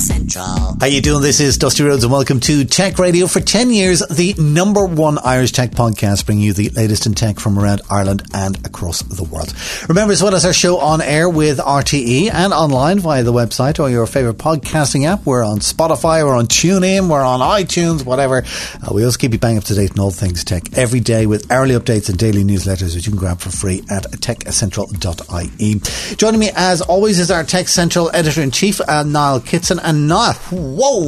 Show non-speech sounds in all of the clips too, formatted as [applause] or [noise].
Central. How you doing? This is Dusty Rhodes and welcome to Tech Radio. For 10 years, the number one Irish tech podcast bringing you the latest in tech from around Ireland and across the world. Remember, as well as our show on air with RTE and online via the website or your favourite podcasting app. We're on Spotify, we're on TuneIn, we're on iTunes, whatever. Uh, we also keep you bang up to date on all things tech every day with hourly updates and daily newsletters which you can grab for free at techcentral.ie. Joining me as always is our Tech Central editor-in-chief, uh, Niall Kitson. And not, whoa,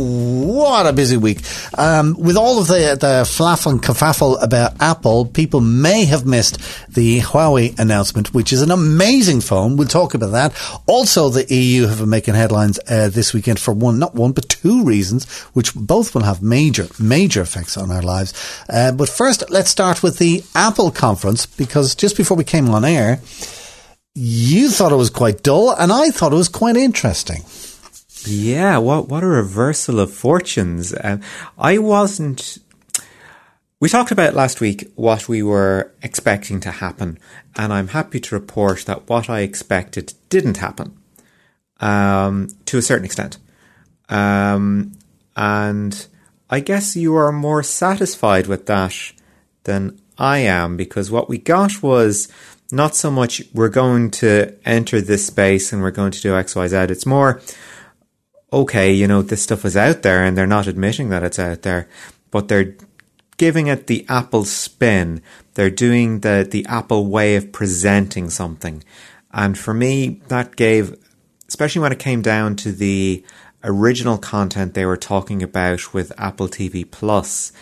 what a busy week. Um, with all of the, the flaff and kerfuffle about Apple, people may have missed the Huawei announcement, which is an amazing phone. We'll talk about that. Also, the EU have been making headlines uh, this weekend for one, not one, but two reasons, which both will have major, major effects on our lives. Uh, but first, let's start with the Apple conference, because just before we came on air, you thought it was quite dull, and I thought it was quite interesting. Yeah, what what a reversal of fortunes. Um, I wasn't. We talked about last week what we were expecting to happen, and I'm happy to report that what I expected didn't happen, um, to a certain extent. Um, and I guess you are more satisfied with that than I am, because what we got was not so much we're going to enter this space and we're going to do X, Y, Z. It's more okay, you know, this stuff is out there and they're not admitting that it's out there, but they're giving it the Apple spin. They're doing the, the Apple way of presenting something. And for me, that gave, especially when it came down to the original content they were talking about with Apple TV Plus,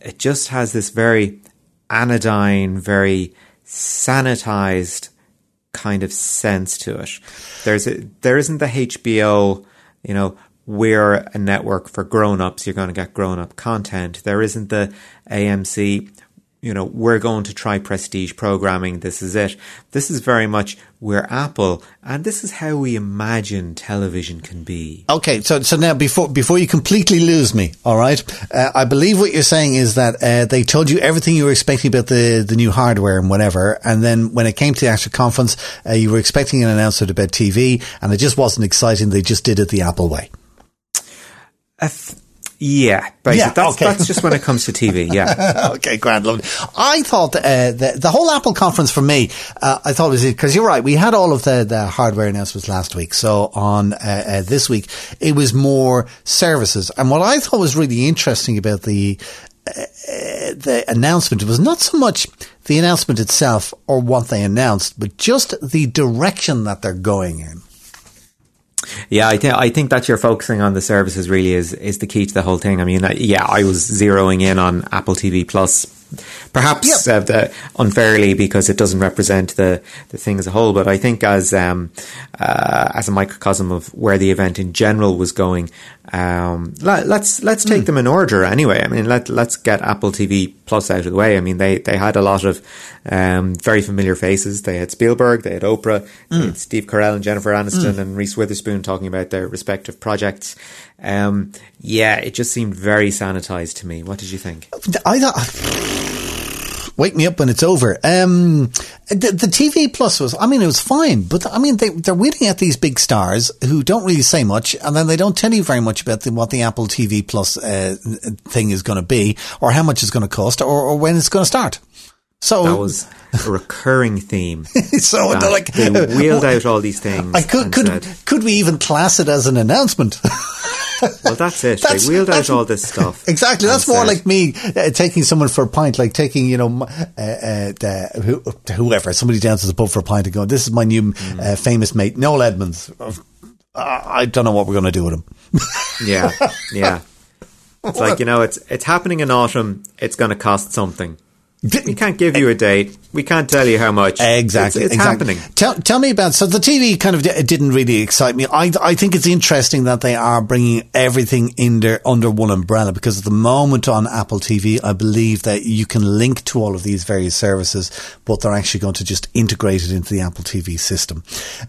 it just has this very anodyne, very sanitized kind of sense to it. There's a, there isn't the HBO you know, we're a network for grown ups, you're going to get grown up content. There isn't the AMC, you know, we're going to try prestige programming, this is it. This is very much we're Apple, and this is how we imagine television can be. Okay, so so now before before you completely lose me, all right, uh, I believe what you're saying is that uh, they told you everything you were expecting about the the new hardware and whatever, and then when it came to the actual conference, uh, you were expecting an announcement about TV, and it just wasn't exciting. They just did it the Apple way. Yeah, basically. Yeah, that's, okay. that's just when it comes to TV. Yeah. [laughs] okay, grand, lovely. I thought uh, the the whole Apple conference for me, uh, I thought was because you're right. We had all of the the hardware announcements last week, so on uh, uh, this week it was more services. And what I thought was really interesting about the uh, the announcement was not so much the announcement itself or what they announced, but just the direction that they're going in. Yeah, I think I think that you're focusing on the services really is is the key to the whole thing. I mean, yeah, I was zeroing in on Apple TV Plus perhaps yep. uh, unfairly because it doesn't represent the, the thing as a whole. But I think as um, uh, as a microcosm of where the event in general was going, um, let, us let's, let's take mm. them in order anyway. I mean, let let's get Apple TV Plus out of the way. I mean, they they had a lot of um, very familiar faces. They had Spielberg, they had Oprah, mm. they had Steve Carell and Jennifer Aniston mm. and Reese Witherspoon talking about their respective projects. Um, yeah, it just seemed very sanitized to me. What did you think? I thought. Wake me up when it's over. Um, the, the, TV Plus was, I mean, it was fine, but I mean, they, they're waiting at these big stars who don't really say much, and then they don't tell you very much about the, what the Apple TV Plus uh, thing is going to be, or how much it's going to cost, or, or when it's going to start. So that was a recurring theme. [laughs] so they're like they wheeled out all these things. I could could said, could we even class it as an announcement? [laughs] well, that's it. That's, they wheeled out all this stuff. Exactly. That's more like me uh, taking someone for a pint, like taking you know uh, uh, the, whoever somebody down to the pub for a pint and going, "This is my new mm. Uh, famous mate, Noel Edmonds." I don't know what we're going to do with him. [laughs] yeah, yeah. [laughs] It's like you know, it's it's happening in autumn. It's going to cost something we can't give you a date. We can't tell you how much. Exactly, it's, it's exactly. happening. Tell, tell me about. So the TV kind of didn't really excite me. I, I think it's interesting that they are bringing everything in there under one umbrella because at the moment on Apple TV, I believe that you can link to all of these various services, but they're actually going to just integrate it into the Apple TV system.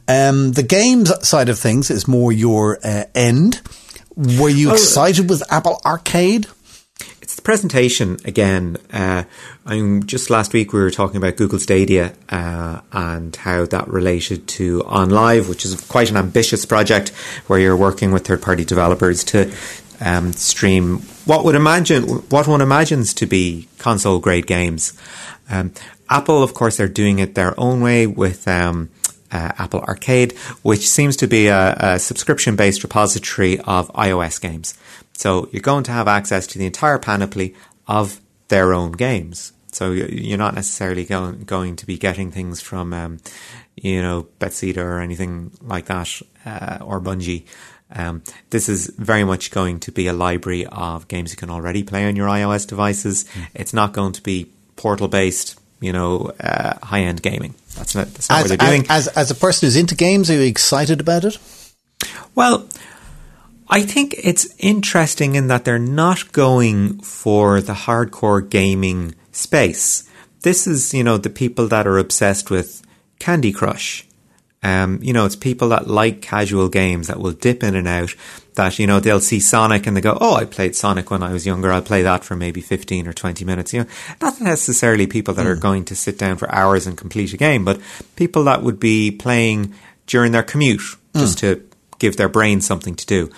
Um, the games side of things is more your uh, end Were you excited with Apple Arcade? Presentation again. Uh, I'm just last week we were talking about Google Stadia uh, and how that related to OnLive, which is quite an ambitious project where you're working with third-party developers to um, stream what would imagine what one imagines to be console-grade games. Um, Apple, of course, they're doing it their own way with. Um, uh, Apple Arcade, which seems to be a, a subscription based repository of iOS games. So you're going to have access to the entire panoply of their own games. So you're not necessarily going, going to be getting things from, um, you know, Bethesda or anything like that, uh, or Bungie. Um, this is very much going to be a library of games you can already play on your iOS devices. Mm. It's not going to be portal based, you know, uh, high end gaming. That's not, that's not as, what they're doing. As, as a person who's into games, are you excited about it? Well, I think it's interesting in that they're not going for the hardcore gaming space. This is, you know, the people that are obsessed with Candy Crush. Um, you know, it's people that like casual games that will dip in and out. That you know, they'll see Sonic and they go, "Oh, I played Sonic when I was younger. I'll play that for maybe fifteen or twenty minutes." You know, not necessarily people that mm. are hmm. going to sit down for hours and complete a game, but people that would be playing during their commute just mm. to give their brain something to do.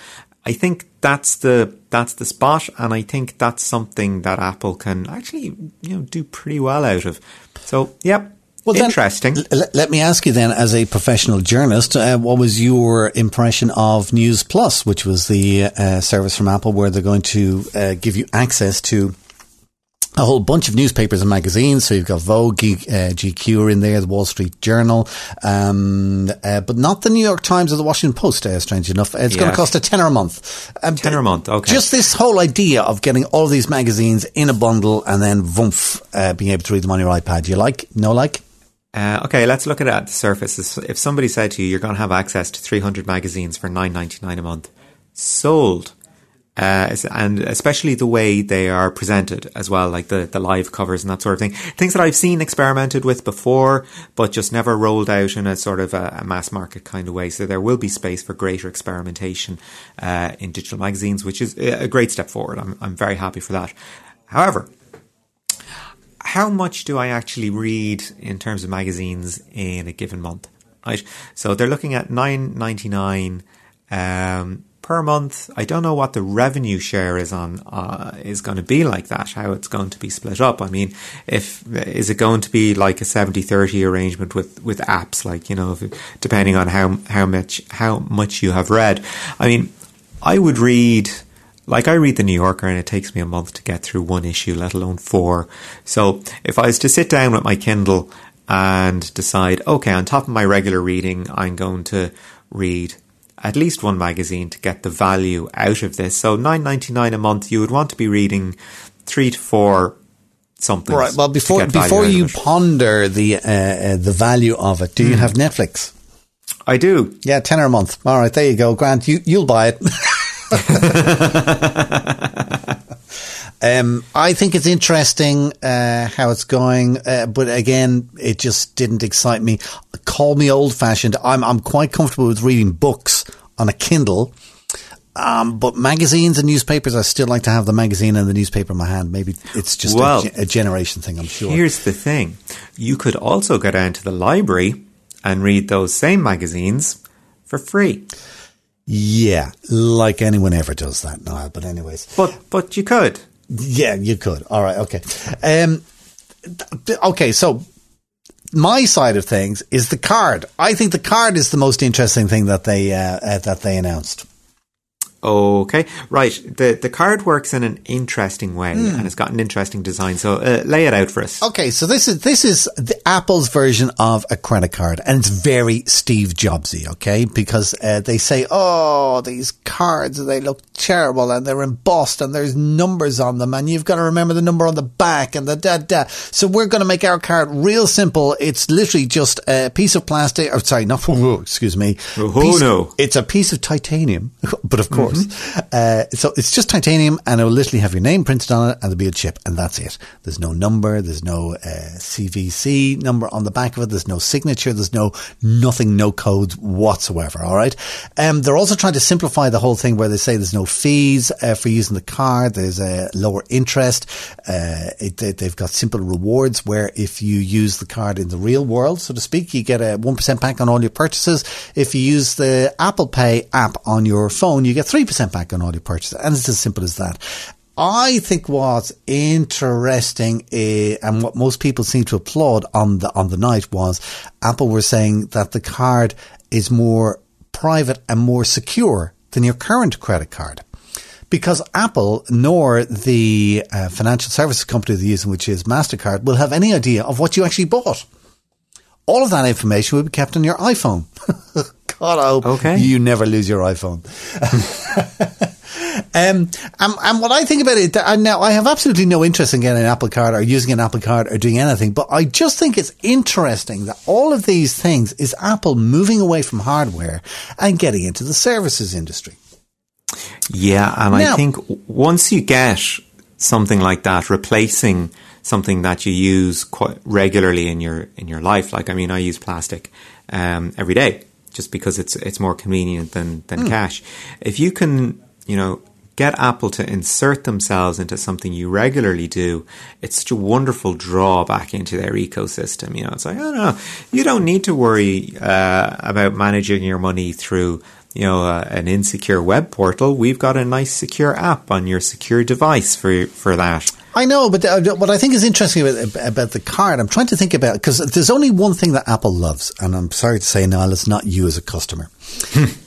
I think that's the that's the spot, and I think that's something that Apple can actually you know do pretty well out of. So, yep. Well, Interesting. Then, l- let me ask you then, as a professional journalist, uh, what was your impression of News Plus, which was the uh, service from Apple where they're going to uh, give you access to a whole bunch of newspapers and magazines. So you've got Vogue, uh, GQ are in there, the Wall Street Journal, um, uh, but not the New York Times or the Washington Post. Uh, strange enough, it's going to cost a tenner a month. Um, tenner a month, okay. Just this whole idea of getting all of these magazines in a bundle and then voomf, uh, being able to read them on your iPad. You like? No like? Uh, okay, let's look at it at the surface. If somebody said to you, you're going to have access to 300 magazines for 9.99 a month, sold uh, and especially the way they are presented as well, like the, the live covers and that sort of thing. Things that I've seen experimented with before, but just never rolled out in a sort of a, a mass market kind of way. So there will be space for greater experimentation uh, in digital magazines, which is a great step forward. I'm, I'm very happy for that. However, how much do I actually read in terms of magazines in a given month? Right. So they're looking at nine ninety nine. Um, per month. I don't know what the revenue share is on uh, is going to be like that. How it's going to be split up. I mean, if is it going to be like a 70-30 arrangement with with apps, like you know, if, depending on how how much how much you have read. I mean, I would read. Like I read the New Yorker and it takes me a month to get through one issue, let alone four. So if I was to sit down with my Kindle and decide, okay, on top of my regular reading, I'm going to read at least one magazine to get the value out of this. So nine ninety nine a month, you would want to be reading three to four something. Right. Well, before before you ponder the uh, uh, the value of it, do mm. you hmm. have Netflix? I do. Yeah, tenner a month. All right, there you go, Grant. You you'll buy it. [laughs] [laughs] [laughs] Um, I think it's interesting uh, how it's going, uh, but again, it just didn't excite me. Call me old fashioned. I'm I'm quite comfortable with reading books on a Kindle. Um, but magazines and newspapers, I still like to have the magazine and the newspaper in my hand. Maybe it's just well, a, a generation thing, I'm sure. Here's the thing you could also go down to the library and read those same magazines for free. Yeah, like anyone ever does that Niall. But anyways, but but you could. Yeah, you could. All right. Okay. Um, okay. So my side of things is the card. I think the card is the most interesting thing that they uh, uh, that they announced. Okay, right. The the card works in an interesting way, mm. and it's got an interesting design. So uh, lay it out for us. Okay, so this is this is the Apple's version of a credit card, and it's very Steve Jobsy. Okay, because uh, they say, "Oh, these cards they look terrible, and they're embossed, and there's numbers on them, and you've got to remember the number on the back, and the da da." So we're going to make our card real simple. It's literally just a piece of plastic. Or sorry, not [laughs] excuse me. Oh piece, no, it's a piece of titanium, [laughs] but of course course. Uh, so it's just titanium and it'll literally have your name printed on it and there'll be a chip and that's it. There's no number. There's no uh, CVC number on the back of it. There's no signature. There's no nothing, no codes whatsoever. All right. Um, they're also trying to simplify the whole thing where they say there's no fees uh, for using the card. There's a lower interest. Uh, it, they, they've got simple rewards where if you use the card in the real world, so to speak, you get a 1% back on all your purchases. If you use the Apple Pay app on your phone, you get 3% back on all your purchases. And it's as simple as that. I think what's interesting uh, and what most people seem to applaud on the on the night was Apple were saying that the card is more private and more secure than your current credit card. Because Apple nor the uh, financial services company they're using, which is MasterCard, will have any idea of what you actually bought. All of that information will be kept on your iPhone. [laughs] God, I hope Okay. you never lose your iPhone. [laughs] Um, and, and what I think about it, now I have absolutely no interest in getting an Apple Card or using an Apple Card or doing anything, but I just think it's interesting that all of these things is Apple moving away from hardware and getting into the services industry. Yeah, and Now- I think once you get something like that, replacing something that you use quite regularly in your in your life, like I mean, I use plastic um, every day just because it's it's more convenient than than cash. If you can, you know. Get Apple to insert themselves into something you regularly do. It's such a wonderful draw back into their ecosystem. You know, it's like, oh no, you don't need to worry uh, about managing your money through you know, uh, an insecure web portal, we've got a nice secure app on your secure device for for that. I know, but uh, what I think is interesting about, about the card, I'm trying to think about because there's only one thing that Apple loves, and I'm sorry to say, Niall, it's not you as a customer.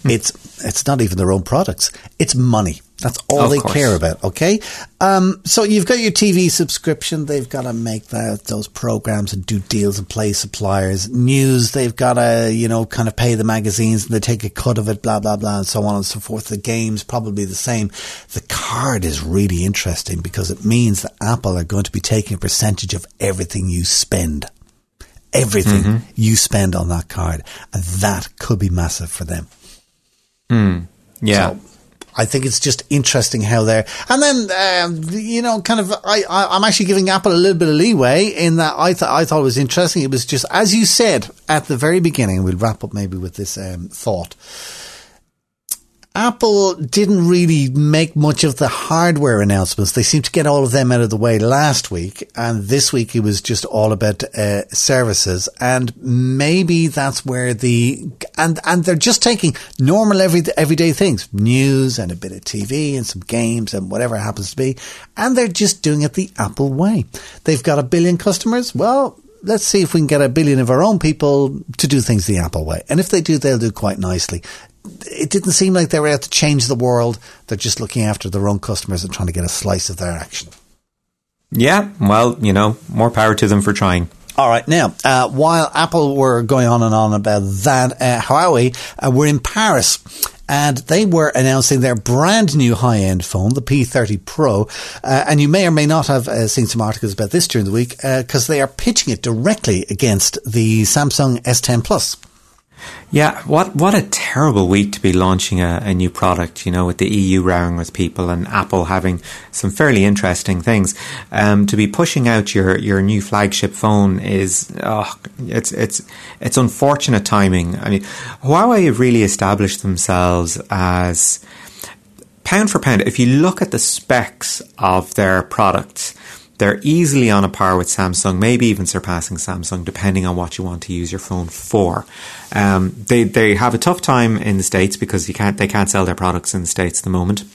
it's it's not even their own products; it's money. That's all Of they course. care about. Okay, um, so you've got your TV subscription; they've got to make that, those programs and do deals and play suppliers. News, they've got to you know kind of pay the magazines and they take a cut of it, blah blah blah, and so on and so forth. The games probably the same. The card is really interesting because it means that Apple are going to be taking a percentage of everything you spend. Everything you spend on that card. And that could be massive for them. Yeah. So I think it's just interesting how they're, and then, um, you know, kind of, I, I, I'm actually giving Apple a little bit of leeway in that I thought, I thought it was interesting. It was just, as you said at the very beginning, we'll wrap up maybe with this, um, thought. Apple didn't really make much of the hardware announcements. They seemed to get all of them out of the way last week, and this week it was just all about uh, services. And maybe that's where the and and they're just taking normal every everyday things, news and a bit of TV and some games and whatever it happens to be, and they're just doing it the Apple way. They've got a billion customers. Well, let's see if we can get a billion of our own people to do things the Apple way. And if they do, they'll do quite nicely. It didn't seem like they were out to change the world. They're just looking after their own customers and trying to get a slice of their action. Yeah, well, you know, more power to them for trying. All right, now, uh, while Apple were going on and on about that, uh, Huawei uh, were in Paris and they were announcing their brand new high end phone, the P30 Pro. Uh, and you may or may not have uh, seen some articles about this during the week because they are pitching it directly against the Samsung S10 Plus. Yeah, what what a terrible week to be launching a, a new product, you know, with the EU rowing with people and Apple having some fairly interesting things. Um, to be pushing out your, your new flagship phone is, oh, it's, it's, it's unfortunate timing. I mean, Huawei have really established themselves as pound for pound. If you look at the specs of their products, they're easily on a par with Samsung, maybe even surpassing Samsung, depending on what you want to use your phone for. Um, they they have a tough time in the states because you can't they can't sell their products in the states at the moment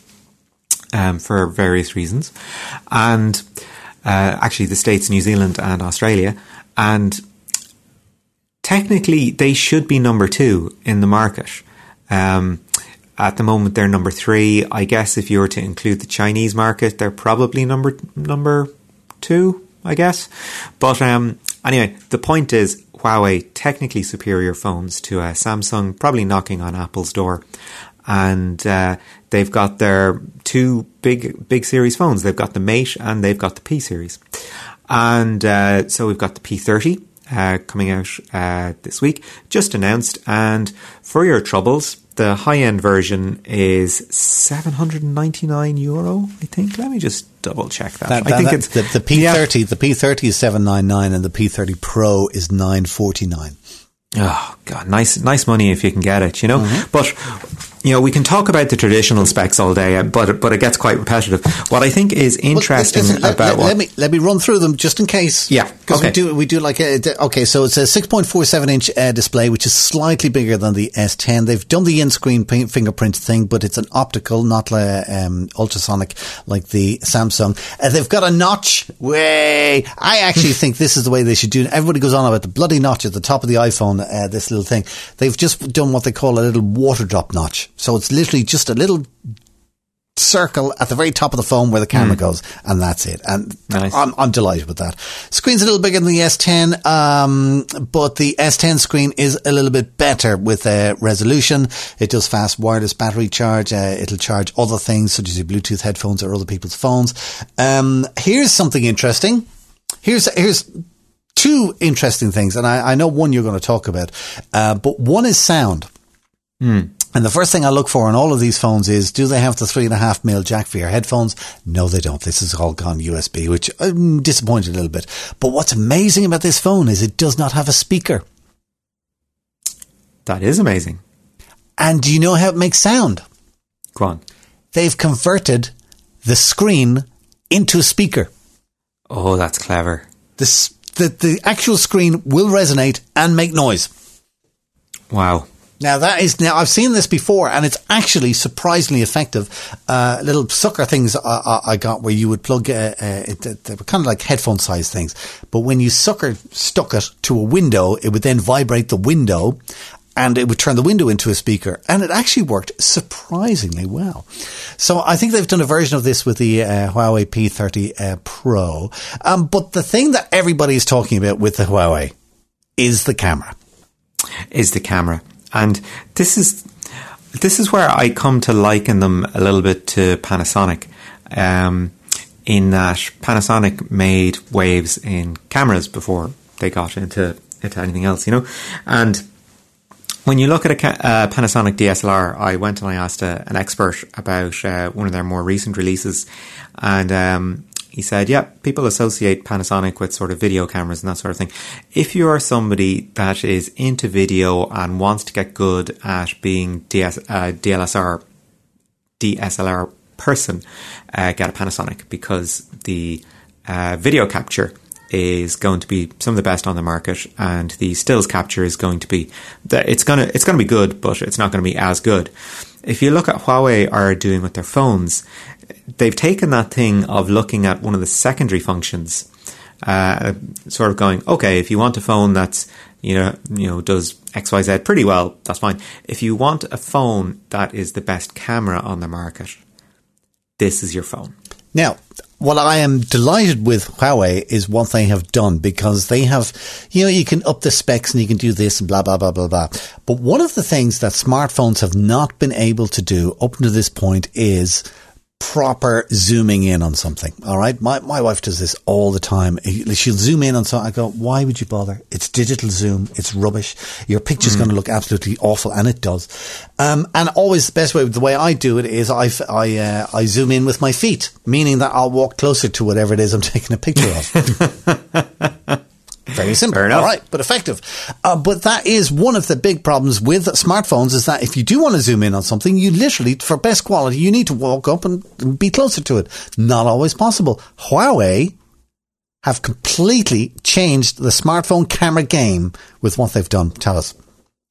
um, for various reasons, and uh, actually the states, New Zealand, and Australia, and technically they should be number two in the market. Um, at the moment, they're number three. I guess if you were to include the Chinese market, they're probably number number two. I guess, but um, anyway, the point is Huawei technically superior phones to uh, Samsung, probably knocking on Apple's door, and uh, they've got their two big big series phones. They've got the Mate and they've got the P series, and uh, so we've got the P30 uh, coming out uh, this week, just announced. And for your troubles, the high end version is 799 euro, I think. Let me just double check that. That- I that- think that- it's the, the P30. The P30 is seven nine nine, and the P30 Pro is nine forty nine. Oh god, nice, nice money if you can get it, you know. Mm-hmm. But you know, we can talk about the traditional specs all day, but but it gets quite repetitive. What I think is interesting Well, let, about let- what let me let me run through them just in case. Yeah, because we okay. do we do like a, okay. So it's a six point four seven inch uh, display, which is slightly bigger than the S10. They've done the in screen pin- fingerprint thing, but it's an optical, not uh, um, ultrasonic like the Samsung. Uh, they've got a notch. Way, I actually [laughs] think this is the way they should do it. Everybody goes on about the bloody notch at the top of the iPhone. Uh, this little thing. They've just done what they call a little water drop notch. So it's literally just a little circle at the very top of the phone where the camera goes, and that's it. And Nice. I'm, I'm delighted with that. Screen's a little bigger than the S10, um, but the S10 screen is a little bit better with uh, resolution. It does fast wireless battery charge. Uh, it'll charge other things such as your Bluetooth headphones or other people's phones. Um, here's something interesting. Here's here's two interesting things, and I, I know one you're going to talk about, uh, but one is sound. And the first thing I look for on all of these phones is do they have the three and a half mil jack for your headphones? No, they don't. This is all gone USB, which I'm disappointed a little bit. But what's amazing about this phone is it does not have a speaker. that is amazing. And do you know how it makes sound? Go on. They've converted the screen into a speaker. Oh, that's clever. This, the, the actual screen will resonate and make noise. Wow. Now that is now I've seen this before, and it's actually surprisingly effective. Uh, little sucker things I, I, I got where you would plug, uh, uh, it, they were kind of like headphone size things, but when you sucker stuck it to a window, it would then vibrate the window, and it would turn the window into a speaker, and it actually worked surprisingly well. So I think they've done a version of this with the uh, Huawei P30 uh, Pro. Um, but the thing that everybody is talking about with the Huawei is the camera. is the camera. And this is this is where I come to liken them a little bit to Panasonic. Um, in that Panasonic made waves in cameras before they got into into anything else, you know. And when you look at a uh, Panasonic DSLR, I went and I asked a, an expert about uh, one of their more recent releases, and um, he said, "Yeah, people associate Panasonic with sort of video cameras and that sort of thing. If you are somebody that is into video and wants to get good at being DS, uh, DLSR DSLR person, uh, get a Panasonic because the uh, video capture is going to be some of the best on the market, and the stills capture is going to be it's gonna it's gonna be good, but it's not going to be as good. If you look at Huawei are doing with their phones, they've taken that thing of looking at one of the secondary functions, uh, sort of going, okay, if you want a phone that's you know you know does X Y Z pretty well, that's fine. If you want a phone that is the best camera on the market, this is your phone. Now, what I am delighted with Huawei is what they have done because they have, you know, you can up the specs and you can do this and blah, blah, blah, blah, blah. But one of the things that smartphones have not been able to do up to this point is proper zooming in on something. All right. My, my wife does this all the time. She'll zoom in on something. I go, why would you bother? It's digital zoom. It's rubbish. Your picture's going to look absolutely awful. And it does. Um, and always the best way, the way I do it is I uh, I zoom in with my feet, meaning that I'll walk closer to whatever it is I'm [laughs] taking a picture of. [laughs] Very simple. Fair enough. All right, but effective. Uh, but that is one of the big problems with smartphones is that if you do want to zoom in on something, you literally, for best quality, you need to walk up and be closer to it. Not always possible. Huawei have completely changed the smartphone camera game with what they've done. Tell us.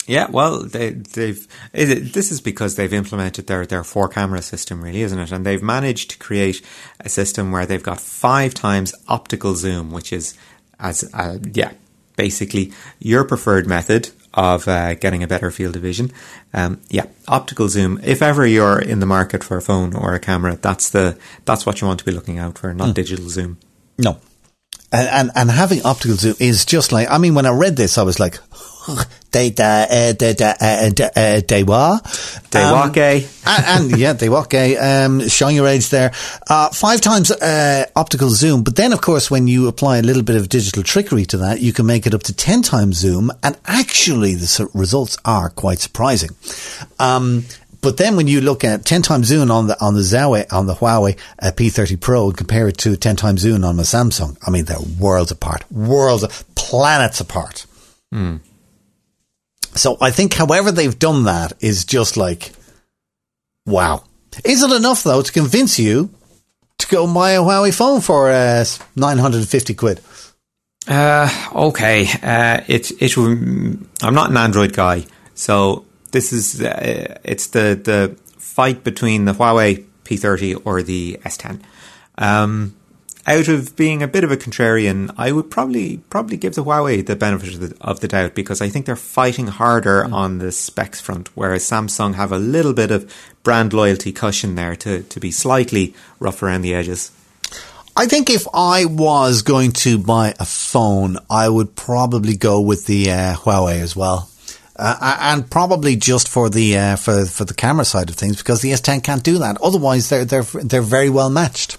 Yeah, well, they, they've. It, this is because they've implemented their their four camera system, really, isn't it? And they've managed to create a system where they've got five times optical zoom, which is as uh, yeah, basically your preferred method of uh, getting a better field of vision. Um, yeah, optical zoom. If ever you're in the market for a phone or a camera, that's the that's what you want to be looking out for, not digital zoom. No. And, and, and having optical zoom is just like, I mean, when I read this, I was like, [sighs] they uh, uh, they uh, uh, uh, they were They Um, gay. and, and yeah, they gay. Um, showing your age there. Uh, five times uh, optical zoom, but then of course when you apply a little bit of digital trickery to that, you can make it up to ten times zoom, and actually the results are quite surprising. Um, but then when you look at 10 times zoom on the on the Huawei on the Huawei uh, P30 Pro and compare it to 10 times zoom on the Samsung, I mean they're worlds apart, worlds, planets apart. So I think however they've done that is just like, wow. Is it enough though to convince you to go buy a Huawei phone for uh, 950 quid? Uh, okay. Uh, it it. I'm not an Android guy, so this is uh, it's the the fight between the Huawei P30 or the S10. Um, out of being a bit of a contrarian, I would probably probably give the Huawei the benefit of the, of the doubt because I think they're fighting harder on the specs front, whereas Samsung have a little bit of brand loyalty cushion there to to be slightly rough around the edges. I think if I was going to buy a phone, I would probably go with the uh, Huawei as well. Uh, and probably just for the uh, for for the camera side of things because the S10 can't do that. Otherwise, they're they're they're very well matched.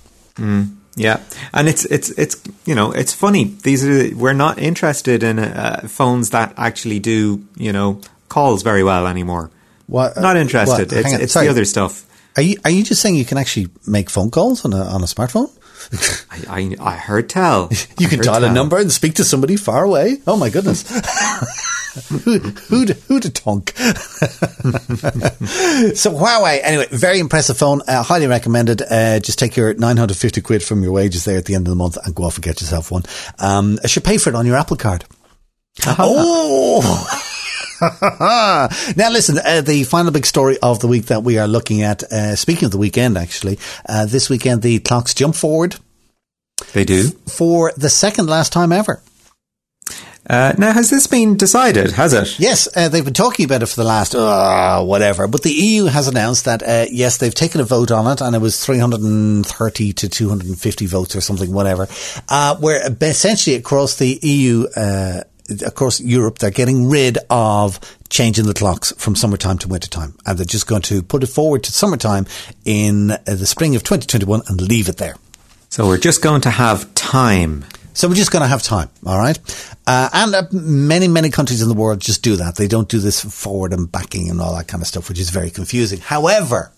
Yeah, and it's it's it's you know it's funny. These are we're not interested in uh, phones that actually do you know calls very well anymore. What- uh, not interested. what? It's it's the other stuff. Are you are you just saying you can actually make phone calls on a on a smartphone? I I, I heard tell. [laughs] You I can dial a number and speak to somebody far away. Oh my goodness. [laughs] who, who'd, who'd tonk? [laughs] so Huawei, anyway, very impressive phone. Uh, highly recommended. Uh, just take your 950 quid from your wages there at the end of the month and go off and get yourself one. Um, I should pay for it on your Apple card. Oh! [laughs] now listen, uh, the final big story of the week that we are looking at, uh, speaking of the weekend actually, uh, this weekend the clocks jump forward They do. for the second last time ever. Uh, now, has this been decided? Has it? Yes, uh, they've been talking about it for the last uh, whatever, but the EU has announced that uh, yes, they've taken a vote on it, and it was 330 to 250 votes or something, whatever. Uh, where essentially across the EU, uh, across Europe, they're getting rid of changing the clocks from summertime to wintertime, and they're just going to put it forward to summertime in uh, the spring of 2021 and leave it there. So we're just going to have time. So we're just going to have time, all right? Uh, and uh, many, many countries in the world just do that. They don't do this forward and backing and all that kind of stuff, which is very confusing. However,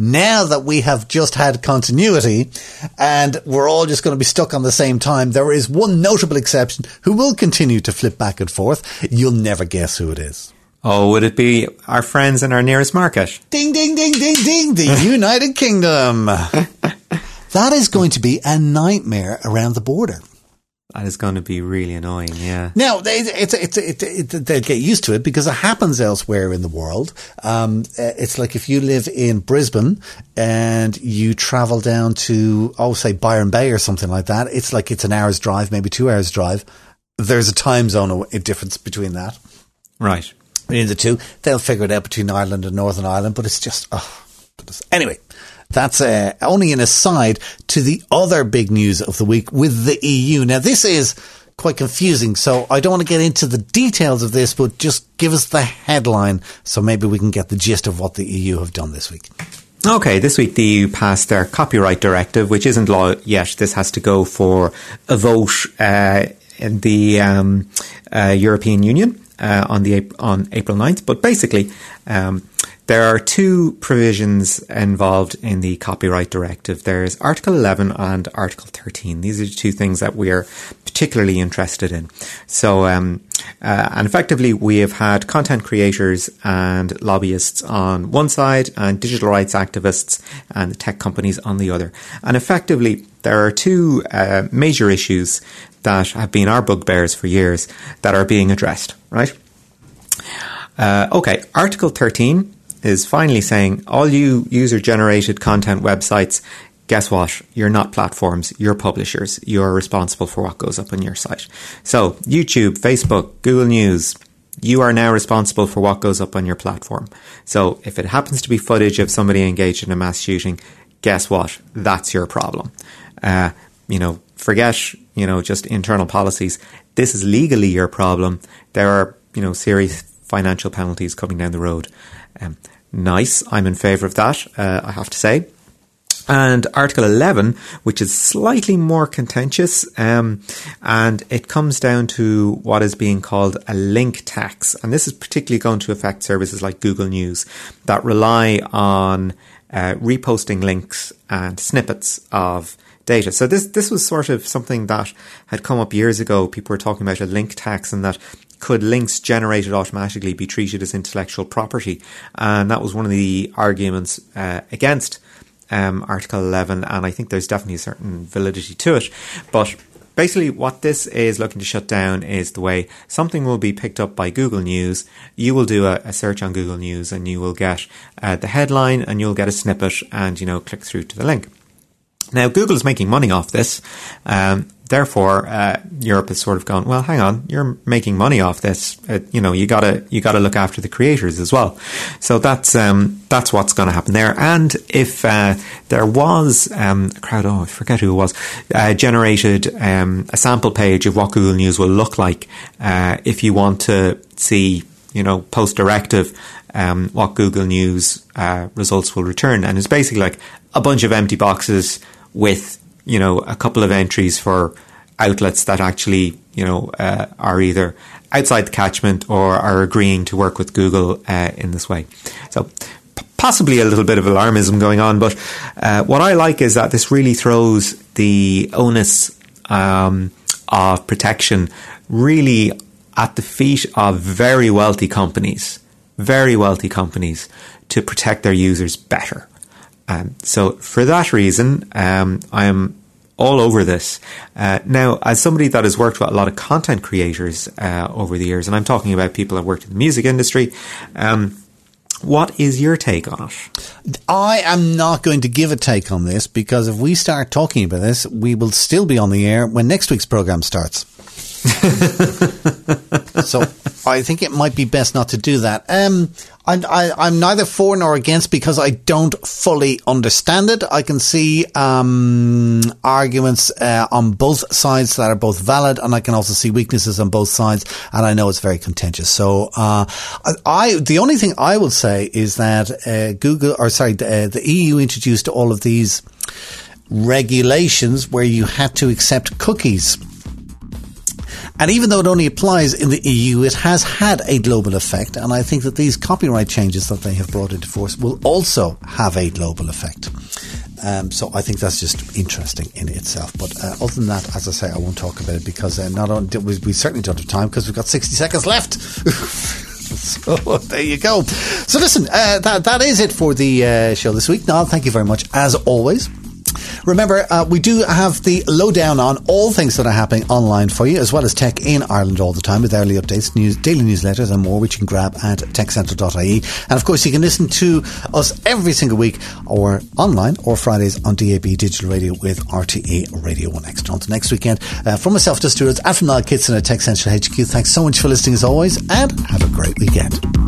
now that we have just had continuity and we're all just going to be stuck on the same time, there is one notable exception who will continue to flip back and forth. You'll never guess who it is. Oh, would it be our friends in our nearest market? Ding, ding, ding, ding, ding, the [laughs] United Kingdom. that is going to be a nightmare around the border. That is going to be really annoying. Yeah. Now, they- it's, it's, it's, it, they'll get used to it because it happens elsewhere in the world. Um, uh, it's like if you live in Brisbane and you travel down to, oh, say Byron Bay or something like that. It's like it's an hour's drive, maybe two hours drive. There's a time zone a difference between that. Right. Between the two, they'll figure it out between Ireland and Northern Ireland, but it's just, oh, goodness. anyway. That's uh, only an aside to the other big news of the week with the EU. Now, this is quite confusing, so I don't want to get into the details of this, but just give us the headline so maybe we can get the gist of what the EU have done this week. Okay, this week the EU passed their copyright directive, which isn't law yet. This has to go for a vote uh, in the um, uh, European Union uh, on the on April 9th. But basically, um, there are two provisions involved in the copyright directive. There's Article 11 and Article 13. These are the two things that we are particularly interested in. So, um, uh, and effectively, we have had content creators and lobbyists on one side, and digital rights activists and tech companies on the other. And effectively, there are two uh, major issues that have been our bugbears for years that are being addressed. Right? Uh, okay, Article 13 is finally saying all you user generated content websites, guess what? You're not platforms, you're publishers. You're responsible for what goes up on your site. So, YouTube, Facebook, Google News, you are now responsible for what goes up on your platform. So, if it happens to be footage of somebody engaged in a mass shooting, guess what? That's your problem. Uh, you know, forget, you know, just internal policies. This is legally your problem. There are you know, serious financial penalties coming down the road. Um, nice. I'm in favour of that, uh, I have to say. And Article 11, which is slightly more contentious, um, and it comes down to what is being called a link tax. And this is particularly going to affect services like Google News that rely on uh, reposting links and snippets of data. So this this was sort of something that had come up years ago. People were talking about a link tax and that could links generated automatically be treated as intellectual property? And that was one of the arguments uh, against um, Article 11, and I think there's definitely a certain validity to it. But basically, what this is looking to shut down is the way something will be picked up by Google News. You will do a, a search on Google News, and you will get uh, the headline, and you'll get a snippet, and you know click through to the link. Now, Google is making money off this. Um, therefore, uh, Europe has sort of gone, well, hang on, you're making money off this. Uh, you know, you gotta, you gotta look after the creators as well. So that's, um, that's what's going to happen there. And if, uh, there was, um, a crowd, oh, I forget who it was, uh, generated, um, a sample page of what Google News will look like, uh, if you want to see, you know, post directive, um, what Google News, uh, results will return. And it's basically like a bunch of empty boxes with you know a couple of entries for outlets that actually you know uh, are either outside the catchment or are agreeing to work with Google uh, in this way. So p- possibly a little bit of alarmism going on, but uh, what I like is that this really throws the onus um, of protection really at the feet of very wealthy companies, very wealthy companies to protect their users better. Um, so for that reason, um, I am all over this. Uh, now, as somebody that has worked with a lot of content creators uh, over the years, and I'm talking about people that worked in the music industry, um, what is your take on it? I am not going to give a take on this because if we start talking about this, we will still be on the air when next week's program starts. [laughs] so I think it might be best not to do that. Um, I, am neither for nor against because I don't fully understand it. I can see um, arguments uh, on both sides that are both valid, and I can also see weaknesses on both sides. And I know it's very contentious. So uh, I, the only thing I will say is that uh, Google, or sorry, the, uh, the EU introduced all of these regulations where you had to accept cookies and even though it only applies in the EU, it has had a global effect. And I think that these copyright changes that they have brought into force will also have a global effect. Um, so I think that's just interesting in itself. But uh, other than that, as I say, I won't talk about it because uh, not only we, we certainly don't have time because we've got 60 seconds left. [laughs] so there you go. So listen, uh, that that is it for the uh, show this week. Now, thank you very much as always. Remember, uh, we do have the lowdown on all things that are happening online for you, as well as tech in Ireland all the time with early updates, news, daily newsletters, and more, which you can grab at techcentral.ie. And of course, you can listen to us every single week or online or Fridays on DAB Digital Radio with RTE Radio 1 Extra. Until next weekend, uh, from myself, Dusty Rhodes, and from Niall Kitson at Tech Central HQ, thanks so much for listening as always, and have a great weekend.